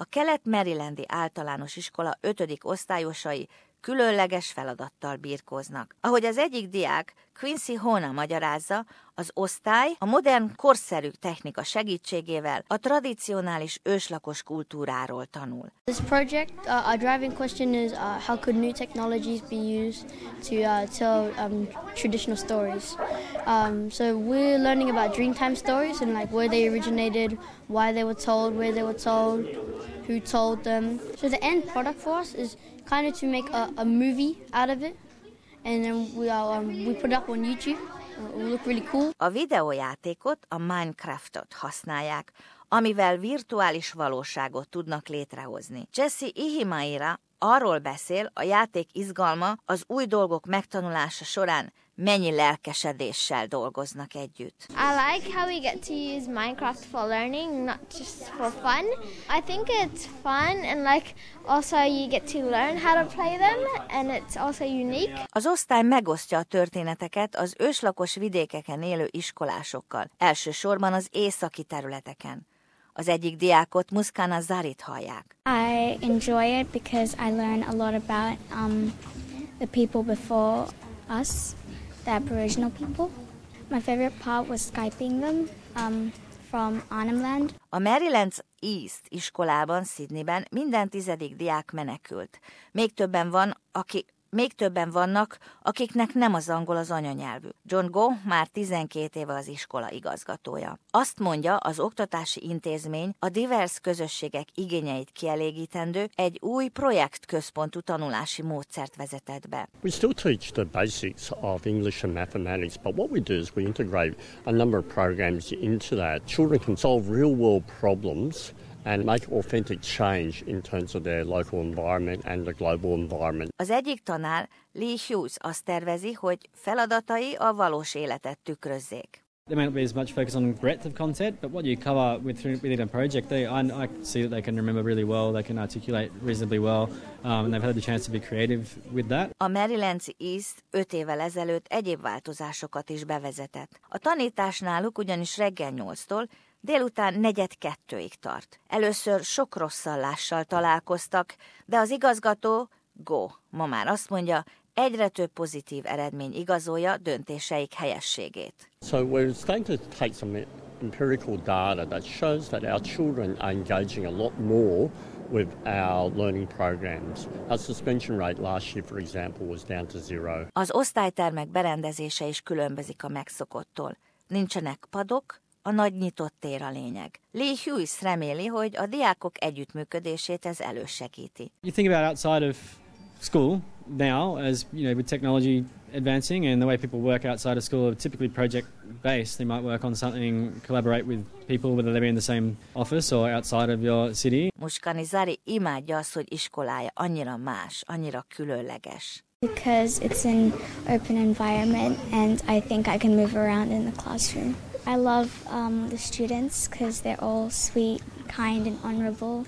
A kelet-marylandi általános iskola ötödik osztályosai különleges feladattal birkóznak. Ahogy az egyik diák Quincy Hona magyarázza, az osztály a modern, korszerű technika segítségével a tradicionális őslakos kultúráról tanul. This project, uh, our driving question is uh, how could new technologies be used to uh, tell um, traditional stories. Um, so we're learning about Dreamtime stories and like where they originated, why they were told, where they were told, who told them. So the end product for us is kind of to make a, a movie out of it, and then we um, we put it up on YouTube. A videójátékot, a Minecraftot használják, amivel virtuális valóságot tudnak létrehozni. Jesse Ihimaira arról beszél, a játék izgalma az új dolgok megtanulása során mennyi lelkesedéssel dolgoznak együtt. I like how we get to use Minecraft for learning, not just for fun. I think it's fun and like also you get to learn how to play them and it's also unique. Az osztály megosztja a történeteket az őslakos vidékeken élő iskolásokkal, elsősorban az északi területeken. Az egyik diákot Muskana Zarit hallják. I enjoy it because I learn a lot about um, the people before us, the Aboriginal people. My favorite part was Skyping them um, from Arnhem Land. A Maryland East iskolában, Sydneyben minden tizedik diák menekült. Még többen van, aki még többen vannak, akiknek nem az angol az anyanyelvű. John Go már 12 éve az iskola igazgatója. Azt mondja, az oktatási intézmény a divers közösségek igényeit kielégítendő egy új projektközpontú tanulási módszert vezetett be. We still teach the basics of English and mathematics, but what we do is we integrate a number of programs into that. Children can solve real world problems and make authentic change in terms of their local environment and the global environment. Az egyik tanár, Lee Hughes azt tervezi, hogy feladatai a valós életet tükrözzék. There may not be as much focus on breadth of content, but what you cover with, within a project, they, I, I see that they can remember really well, they can articulate reasonably well, um, and they've had the chance to be creative with that. A Maryland East öt évvel ezelőtt egyéb változásokat is bevezetett. A tanítás náluk ugyanis reggel 8-tól délután negyed kettőig tart. Először sok rosszallással találkoztak, de az igazgató, Go, ma már azt mondja, egyre több pozitív eredmény igazolja döntéseik helyességét. So we're starting to take some empirical data that shows that our children are engaging a lot more with our learning programs. Our suspension rate last year, for example, was down to zero. Az osztálytermek berendezése is különbözik a megszokottól. Nincsenek padok, a nagy nyitott tér a lényeg. Lee Hughes reméli, hogy a diákok együttműködését ez elősegíti. You think about outside of school now, as you know, with technology advancing and the way people work outside of school are typically project based. They might work on something, collaborate with people, whether they be in the same office or outside of your city. Muskani Zari imádja azt, hogy iskolája annyira más, annyira különleges. Because it's an open environment and I think I can move around in the classroom. I love um, the students because they're all sweet, kind, and honorable.